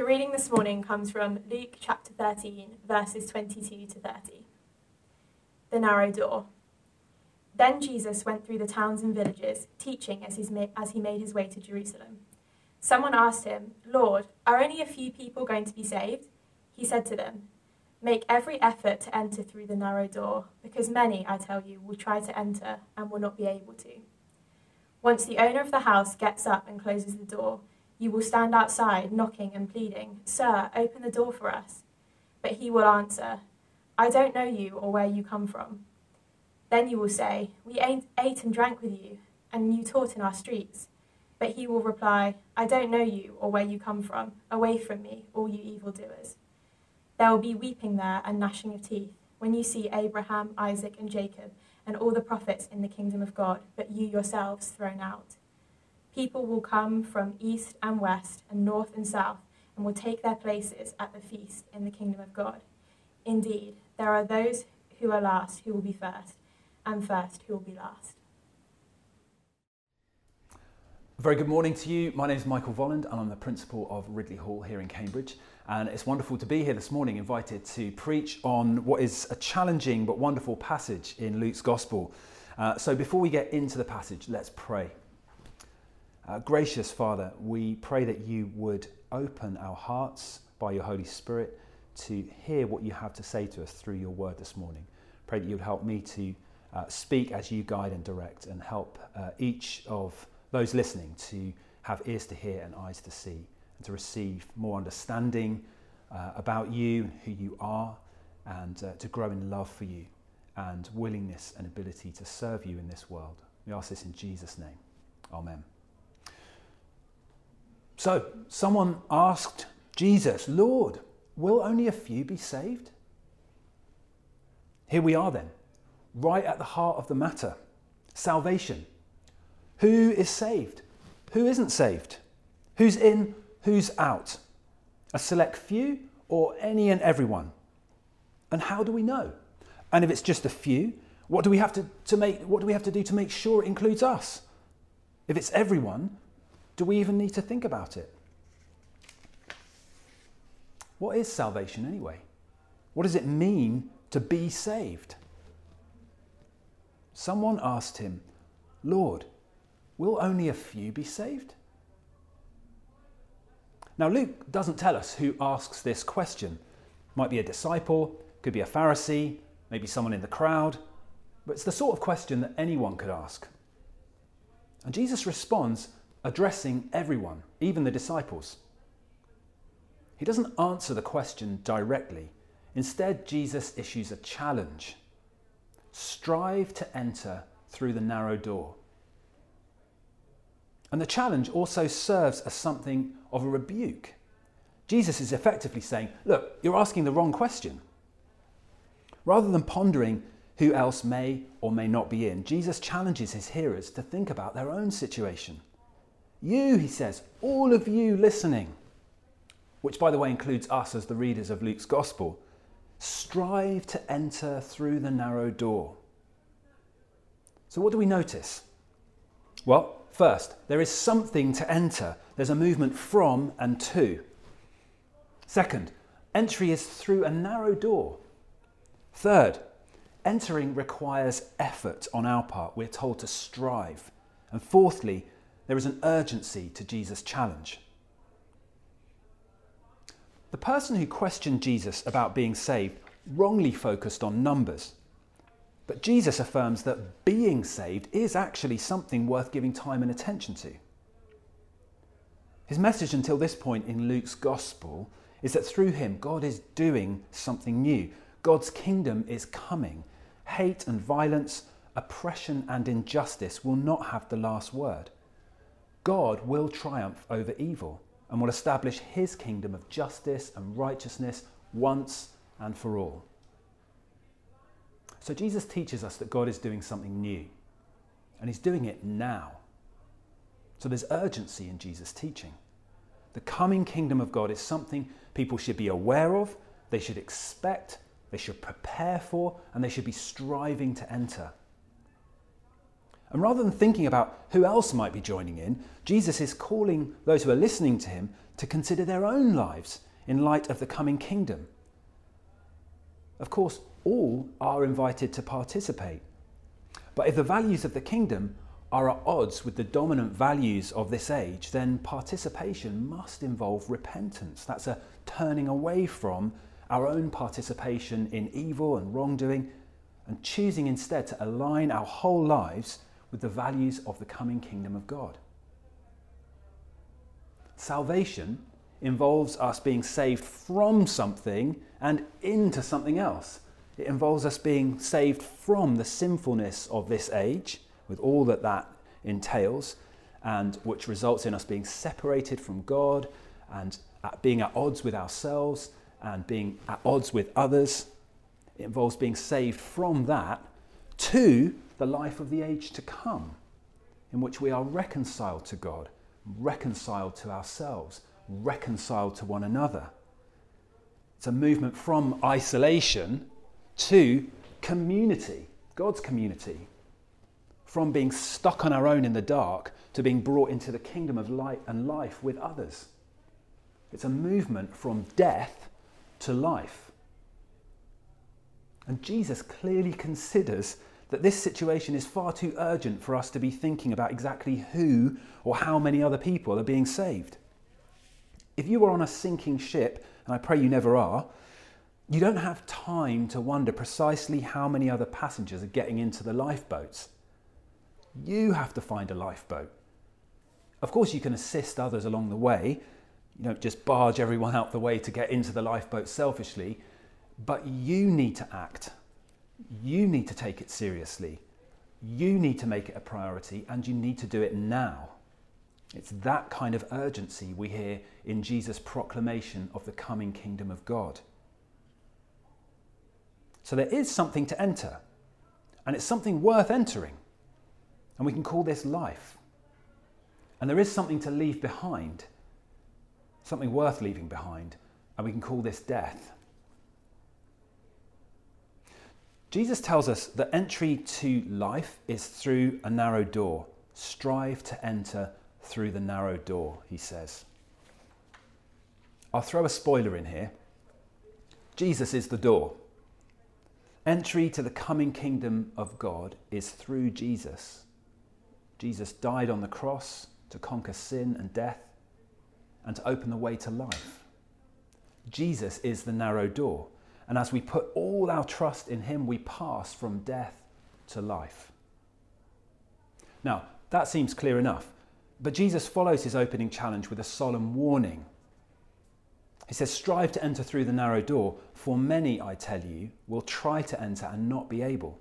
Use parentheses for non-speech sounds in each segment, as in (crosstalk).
The reading this morning comes from Luke chapter 13, verses 22 to 30. The narrow door. Then Jesus went through the towns and villages, teaching as, as he made his way to Jerusalem. Someone asked him, Lord, are only a few people going to be saved? He said to them, Make every effort to enter through the narrow door, because many, I tell you, will try to enter and will not be able to. Once the owner of the house gets up and closes the door, you will stand outside, knocking and pleading, Sir, open the door for us. But he will answer, I don't know you or where you come from. Then you will say, We ate, ate and drank with you, and you taught in our streets. But he will reply, I don't know you or where you come from. Away from me, all you evildoers. There will be weeping there and gnashing of teeth when you see Abraham, Isaac, and Jacob and all the prophets in the kingdom of God, but you yourselves thrown out. People will come from east and west and north and south and will take their places at the feast in the kingdom of God. Indeed, there are those who are last who will be first, and first who will be last. very good morning to you. My name is Michael Volland and I'm the principal of Ridley Hall here in Cambridge. And it's wonderful to be here this morning, invited to preach on what is a challenging but wonderful passage in Luke's Gospel. Uh, so before we get into the passage, let's pray. Uh, gracious Father, we pray that you would open our hearts by your Holy Spirit to hear what you have to say to us through your word this morning. Pray that you would help me to uh, speak as you guide and direct and help uh, each of those listening to have ears to hear and eyes to see and to receive more understanding uh, about you, and who you are, and uh, to grow in love for you and willingness and ability to serve you in this world. We ask this in Jesus' name. Amen. So, someone asked Jesus, Lord, will only a few be saved? Here we are then, right at the heart of the matter salvation. Who is saved? Who isn't saved? Who's in? Who's out? A select few or any and everyone? And how do we know? And if it's just a few, what do we have to, to make what do we have to do to make sure it includes us? If it's everyone, do we even need to think about it? What is salvation anyway? What does it mean to be saved? Someone asked him, Lord, will only a few be saved? Now, Luke doesn't tell us who asks this question. Might be a disciple, could be a Pharisee, maybe someone in the crowd, but it's the sort of question that anyone could ask. And Jesus responds addressing everyone, even the disciples. He doesn't answer the question directly. Instead, Jesus issues a challenge strive to enter through the narrow door. And the challenge also serves as something of a rebuke. Jesus is effectively saying, Look, you're asking the wrong question. Rather than pondering who else may or may not be in, Jesus challenges his hearers to think about their own situation. You, he says, all of you listening, which by the way includes us as the readers of Luke's Gospel, strive to enter through the narrow door. So, what do we notice? Well, first, there is something to enter. There's a movement from and to. Second, entry is through a narrow door. Third, entering requires effort on our part. We're told to strive. And fourthly, there is an urgency to Jesus' challenge. The person who questioned Jesus about being saved wrongly focused on numbers. But Jesus affirms that being saved is actually something worth giving time and attention to. His message until this point in Luke's gospel is that through him, God is doing something new. God's kingdom is coming. Hate and violence, oppression and injustice will not have the last word. God will triumph over evil and will establish his kingdom of justice and righteousness once and for all. So Jesus teaches us that God is doing something new, and he's doing it now. So there's urgency in Jesus' teaching. The coming kingdom of God is something people should be aware of, they should expect, they should prepare for, and they should be striving to enter. And rather than thinking about who else might be joining in, Jesus is calling those who are listening to him to consider their own lives in light of the coming kingdom. Of course, all are invited to participate. But if the values of the kingdom are at odds with the dominant values of this age, then participation must involve repentance. That's a turning away from our own participation in evil and wrongdoing and choosing instead to align our whole lives with the values of the coming kingdom of God. Salvation involves us being saved from something and into something else. It involves us being saved from the sinfulness of this age, with all that that entails, and which results in us being separated from God and being at odds with ourselves and being at odds with others. It involves being saved from that to the life of the age to come, in which we are reconciled to God, reconciled to ourselves, reconciled to one another. It's a movement from isolation to community, God's community. From being stuck on our own in the dark to being brought into the kingdom of light and life with others. It's a movement from death to life. And Jesus clearly considers that this situation is far too urgent for us to be thinking about exactly who or how many other people are being saved. If you are on a sinking ship, and I pray you never are, you don't have time to wonder precisely how many other passengers are getting into the lifeboats. You have to find a lifeboat. Of course, you can assist others along the way. You don't just barge everyone out the way to get into the lifeboat selfishly, but you need to act you need to take it seriously. You need to make it a priority and you need to do it now. It's that kind of urgency we hear in Jesus' proclamation of the coming kingdom of God. So there is something to enter, and it's something worth entering. And we can call this life. And there is something to leave behind, something worth leaving behind, and we can call this death. Jesus tells us that entry to life is through a narrow door. Strive to enter through the narrow door, he says. I'll throw a spoiler in here. Jesus is the door. Entry to the coming kingdom of God is through Jesus. Jesus died on the cross to conquer sin and death and to open the way to life. Jesus is the narrow door. And as we put all our trust in Him, we pass from death to life. Now, that seems clear enough, but Jesus follows his opening challenge with a solemn warning. He says, Strive to enter through the narrow door, for many, I tell you, will try to enter and not be able.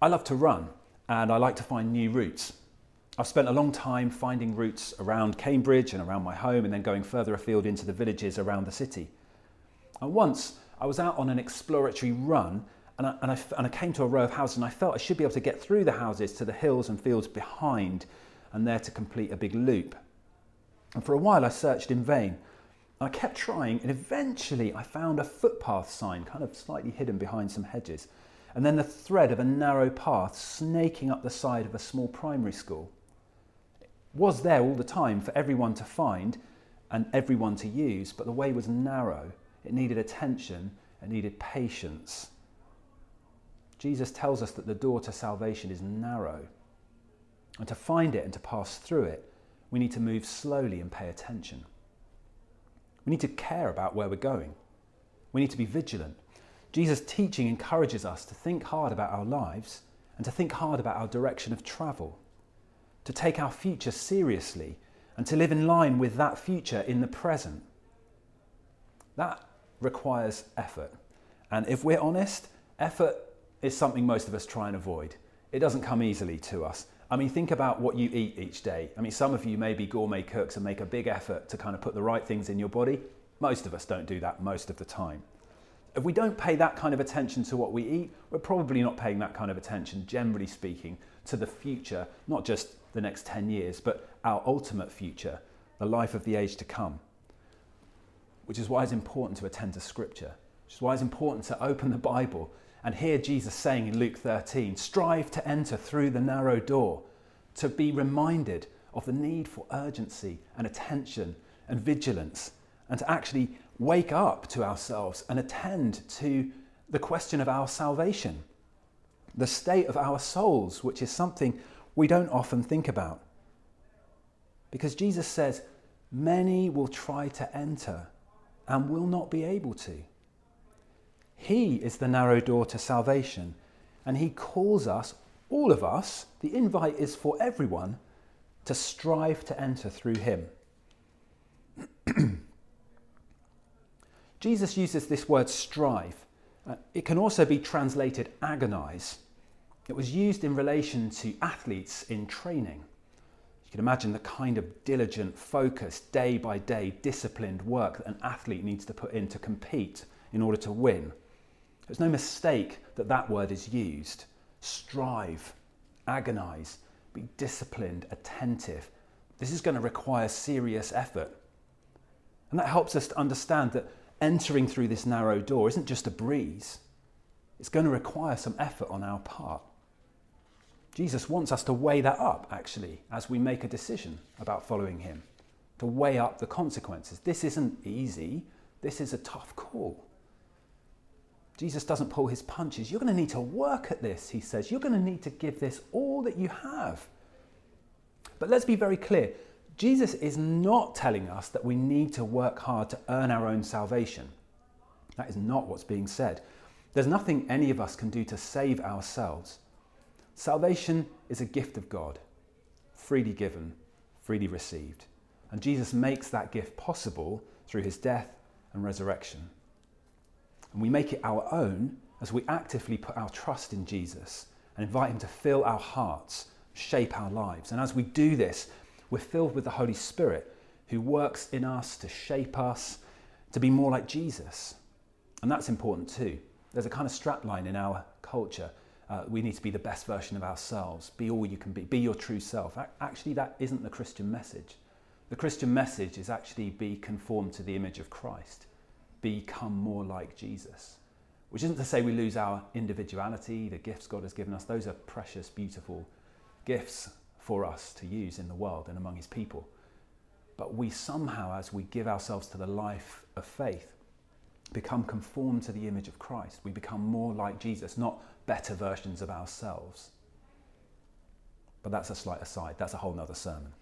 I love to run and I like to find new routes. I've spent a long time finding routes around Cambridge and around my home and then going further afield into the villages around the city. And once I was out on an exploratory run and I, and, I, and I came to a row of houses and I felt I should be able to get through the houses to the hills and fields behind and there to complete a big loop. And for a while I searched in vain. I kept trying and eventually I found a footpath sign kind of slightly hidden behind some hedges and then the thread of a narrow path snaking up the side of a small primary school was there all the time for everyone to find and everyone to use, but the way was narrow. It needed attention, it needed patience. Jesus tells us that the door to salvation is narrow. And to find it and to pass through it, we need to move slowly and pay attention. We need to care about where we're going. We need to be vigilant. Jesus' teaching encourages us to think hard about our lives and to think hard about our direction of travel to take our future seriously and to live in line with that future in the present. That requires effort. And if we're honest, effort is something most of us try and avoid. It doesn't come easily to us. I mean, think about what you eat each day. I mean, some of you may be gourmet cooks and make a big effort to kind of put the right things in your body. Most of us don't do that most of the time. If we don't pay that kind of attention to what we eat, we're probably not paying that kind of attention, generally speaking, to the future, not just the next 10 years, but our ultimate future, the life of the age to come. Which is why it's important to attend to Scripture, which is why it's important to open the Bible And hear Jesus saying in Luke 13 strive to enter through the narrow door, to be reminded of the need for urgency and attention and vigilance, and to actually wake up to ourselves and attend to the question of our salvation, the state of our souls, which is something we don't often think about. Because Jesus says, Many will try to enter and will not be able to. He is the narrow door to salvation, and He calls us, all of us, the invite is for everyone, to strive to enter through Him. (clears throat) Jesus uses this word strive. Uh, it can also be translated agonize. It was used in relation to athletes in training. You can imagine the kind of diligent, focused, day by day, disciplined work that an athlete needs to put in to compete in order to win. There's no mistake that that word is used. Strive, agonize, be disciplined, attentive. This is going to require serious effort. And that helps us to understand that entering through this narrow door isn't just a breeze, it's going to require some effort on our part. Jesus wants us to weigh that up, actually, as we make a decision about following him, to weigh up the consequences. This isn't easy, this is a tough call. Jesus doesn't pull his punches. You're going to need to work at this, he says. You're going to need to give this all that you have. But let's be very clear Jesus is not telling us that we need to work hard to earn our own salvation. That is not what's being said. There's nothing any of us can do to save ourselves. Salvation is a gift of God, freely given, freely received. And Jesus makes that gift possible through his death and resurrection. And we make it our own as we actively put our trust in Jesus and invite him to fill our hearts, shape our lives. And as we do this, we're filled with the Holy Spirit who works in us to shape us to be more like Jesus. And that's important too. There's a kind of strapline in our culture. Uh, we need to be the best version of ourselves, be all you can be, be your true self. Actually, that isn't the Christian message. The Christian message is actually be conformed to the image of Christ, become more like Jesus. Which isn't to say we lose our individuality, the gifts God has given us. Those are precious, beautiful gifts for us to use in the world and among his people. But we somehow, as we give ourselves to the life of faith, become conformed to the image of Christ. We become more like Jesus, not better versions of ourselves. But that's a slight aside, that's a whole other sermon.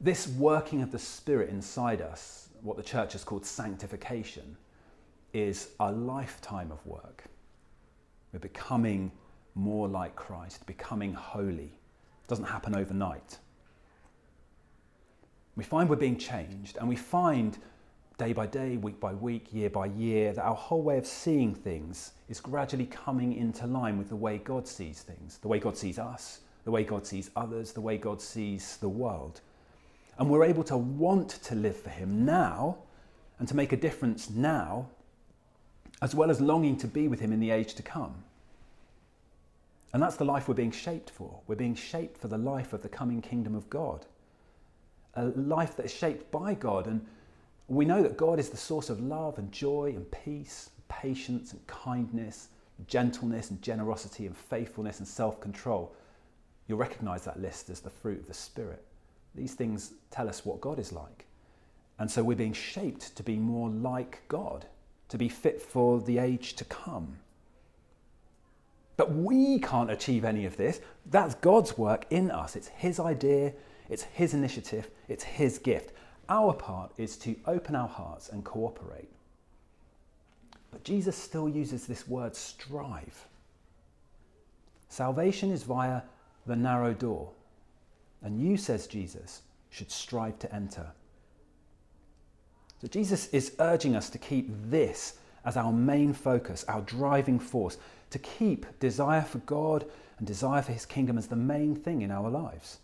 This working of the Spirit inside us, what the church has called sanctification, is a lifetime of work. We're becoming more like Christ, becoming holy. Doesn't happen overnight. We find we're being changed, and we find day by day, week by week, year by year, that our whole way of seeing things is gradually coming into line with the way God sees things, the way God sees us, the way God sees others, the way God sees the world. And we're able to want to live for Him now and to make a difference now, as well as longing to be with Him in the age to come. And that's the life we're being shaped for. We're being shaped for the life of the coming kingdom of God. A life that is shaped by God. And we know that God is the source of love and joy and peace, and patience and kindness, gentleness and generosity and faithfulness and self control. You'll recognize that list as the fruit of the Spirit. These things tell us what God is like. And so we're being shaped to be more like God, to be fit for the age to come. But we can't achieve any of this. That's God's work in us. It's His idea, it's His initiative, it's His gift. Our part is to open our hearts and cooperate. But Jesus still uses this word strive. Salvation is via the narrow door. And you, says Jesus, should strive to enter. So Jesus is urging us to keep this as our main focus, our driving force, to keep desire for God and desire for His kingdom as the main thing in our lives.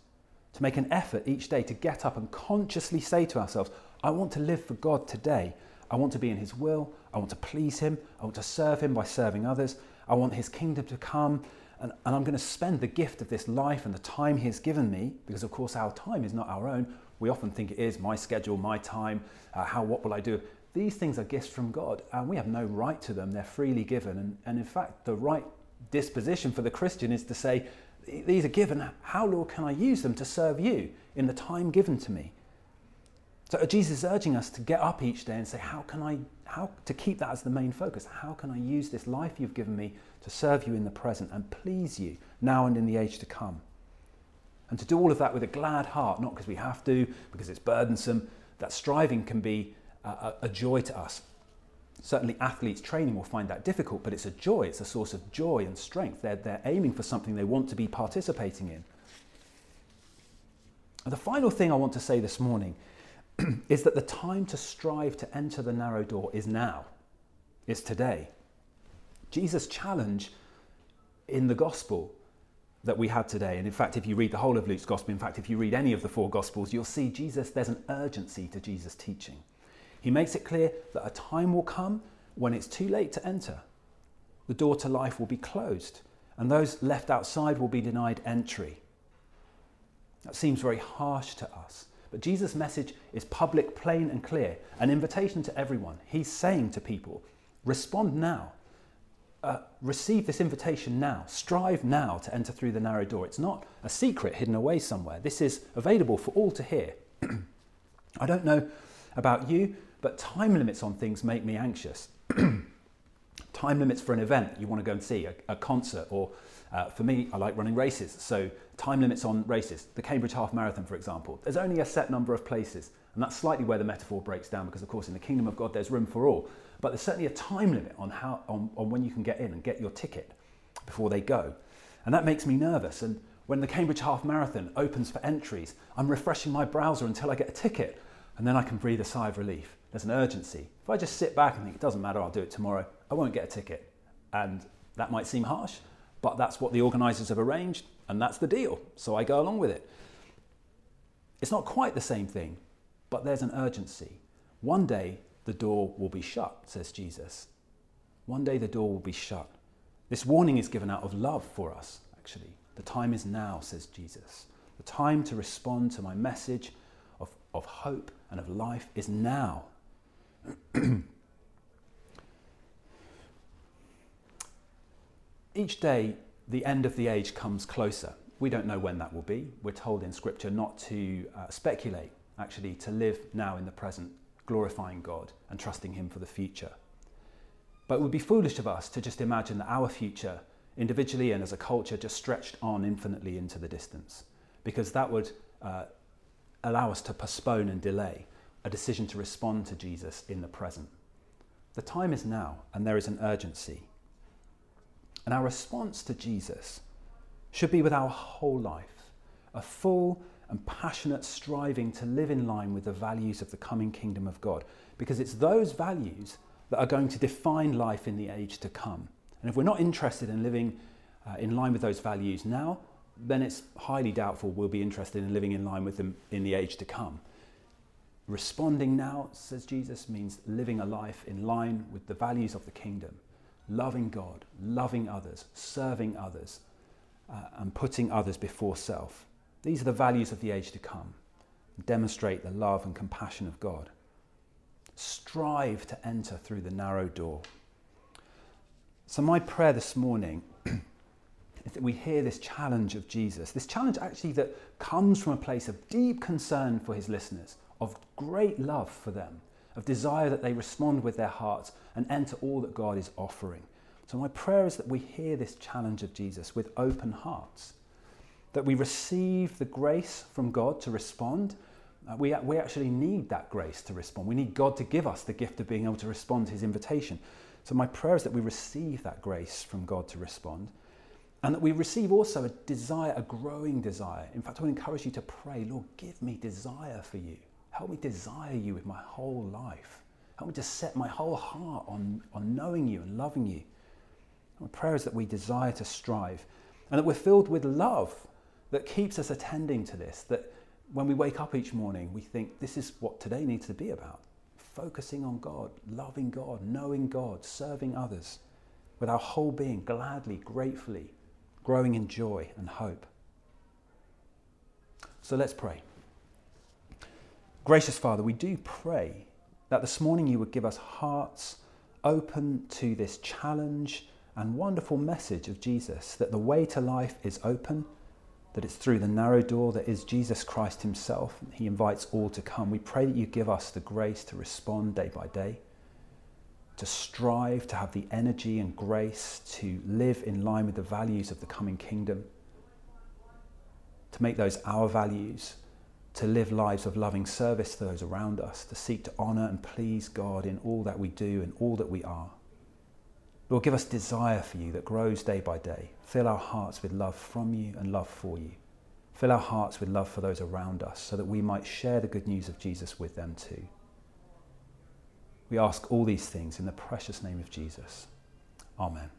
To make an effort each day to get up and consciously say to ourselves, I want to live for God today. I want to be in His will. I want to please Him. I want to serve Him by serving others. I want His kingdom to come. And, and I'm going to spend the gift of this life and the time He has given me, because of course our time is not our own. We often think it is my schedule, my time, uh, how, what will I do? These things are gifts from God and we have no right to them. They're freely given. And, and in fact, the right disposition for the Christian is to say, These are given. How, Lord, can I use them to serve you in the time given to me? So uh, Jesus is urging us to get up each day and say, How can I, how, to keep that as the main focus? How can I use this life you've given me to serve you in the present and please you now and in the age to come? And to do all of that with a glad heart, not because we have to, because it's burdensome, that striving can be a, a joy to us. Certainly, athletes training will find that difficult, but it's a joy. It's a source of joy and strength. They're, they're aiming for something they want to be participating in. And the final thing I want to say this morning (clears throat) is that the time to strive to enter the narrow door is now, it's today. Jesus' challenge in the gospel that we had today, and in fact, if you read the whole of Luke's gospel, in fact, if you read any of the four gospels, you'll see Jesus, there's an urgency to Jesus' teaching. He makes it clear that a time will come when it's too late to enter. The door to life will be closed, and those left outside will be denied entry. That seems very harsh to us, but Jesus' message is public, plain, and clear an invitation to everyone. He's saying to people, respond now. Uh, receive this invitation now. Strive now to enter through the narrow door. It's not a secret hidden away somewhere. This is available for all to hear. (clears throat) I don't know about you, but time limits on things make me anxious. (clears throat) time limits for an event you want to go and see, a, a concert, or uh, for me, I like running races. So, time limits on races. The Cambridge Half Marathon, for example, there's only a set number of places. And that's slightly where the metaphor breaks down because, of course, in the kingdom of God, there's room for all. But there's certainly a time limit on, how, on, on when you can get in and get your ticket before they go. And that makes me nervous. And when the Cambridge Half Marathon opens for entries, I'm refreshing my browser until I get a ticket. And then I can breathe a sigh of relief there's an urgency. If I just sit back and think, it doesn't matter, I'll do it tomorrow, I won't get a ticket. And that might seem harsh, but that's what the organisers have arranged, and that's the deal. So I go along with it. It's not quite the same thing, but there's an urgency. One day the door will be shut, says Jesus. One day the door will be shut. This warning is given out of love for us, actually. The time is now, says Jesus. The time to respond to my message of, of hope and of life is now. Each day, the end of the age comes closer. We don't know when that will be. We're told in Scripture not to uh, speculate, actually, to live now in the present, glorifying God and trusting Him for the future. But it would be foolish of us to just imagine that our future, individually and as a culture, just stretched on infinitely into the distance, because that would uh, allow us to postpone and delay a decision to respond to Jesus in the present. The time is now, and there is an urgency. And our response to Jesus should be with our whole life, a full and passionate striving to live in line with the values of the coming kingdom of God, because it's those values that are going to define life in the age to come. And if we're not interested in living uh, in line with those values now, then it's highly doubtful we'll be interested in living in line with them in the age to come. Responding now, says Jesus, means living a life in line with the values of the kingdom, loving God, loving others, serving others, uh, and putting others before self. These are the values of the age to come. Demonstrate the love and compassion of God. Strive to enter through the narrow door. So, my prayer this morning we hear this challenge of Jesus, this challenge actually that comes from a place of deep concern for his listeners of great love for them, of desire that they respond with their hearts and enter all that God is offering. So, my prayer is that we hear this challenge of Jesus with open hearts, that we receive the grace from God to respond. Uh, we, we actually need that grace to respond. We need God to give us the gift of being able to respond to his invitation. So, my prayer is that we receive that grace from God to respond and that we receive also a desire, a growing desire. In fact, I would encourage you to pray, Lord, give me desire for you. Help me desire you with my whole life. Help me to set my whole heart on, on knowing you and loving you. My prayer is that we desire to strive and that we're filled with love that keeps us attending to this. That when we wake up each morning, we think this is what today needs to be about focusing on God, loving God, knowing God, serving others with our whole being, gladly, gratefully, growing in joy and hope. So let's pray. Gracious Father, we do pray that this morning you would give us hearts open to this challenge and wonderful message of Jesus that the way to life is open, that it's through the narrow door that is Jesus Christ Himself. He invites all to come. We pray that you give us the grace to respond day by day, to strive to have the energy and grace to live in line with the values of the coming kingdom, to make those our values to live lives of loving service to those around us, to seek to honour and please God in all that we do and all that we are. Lord, give us desire for you that grows day by day. Fill our hearts with love from you and love for you. Fill our hearts with love for those around us so that we might share the good news of Jesus with them too. We ask all these things in the precious name of Jesus. Amen.